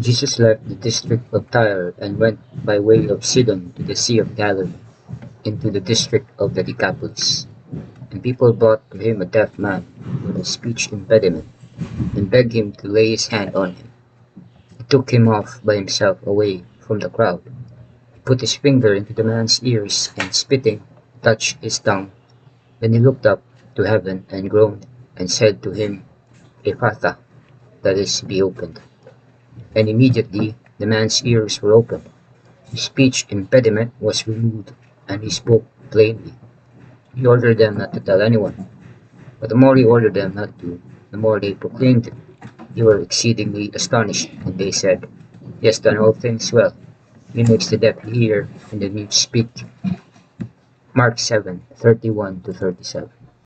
Jesus left the district of Tyre and went by way of Sidon to the Sea of Galilee, into the district of the Decapolis. And people brought to him a deaf man with a speech impediment, and begged him to lay his hand on him. He took him off by himself away from the crowd, He put his finger into the man's ears, and spitting, touched his tongue. Then he looked up to heaven and groaned, and said to him, Ephphatha, that is, be opened. And immediately the man's ears were opened, his speech impediment was removed, and he spoke plainly. He ordered them not to tell anyone. But the more he ordered them not to, the more they proclaimed it. They were exceedingly astonished, and they said, He has done all things well. He makes the deaf hear and the mute speak. Mark 7 31 to 37.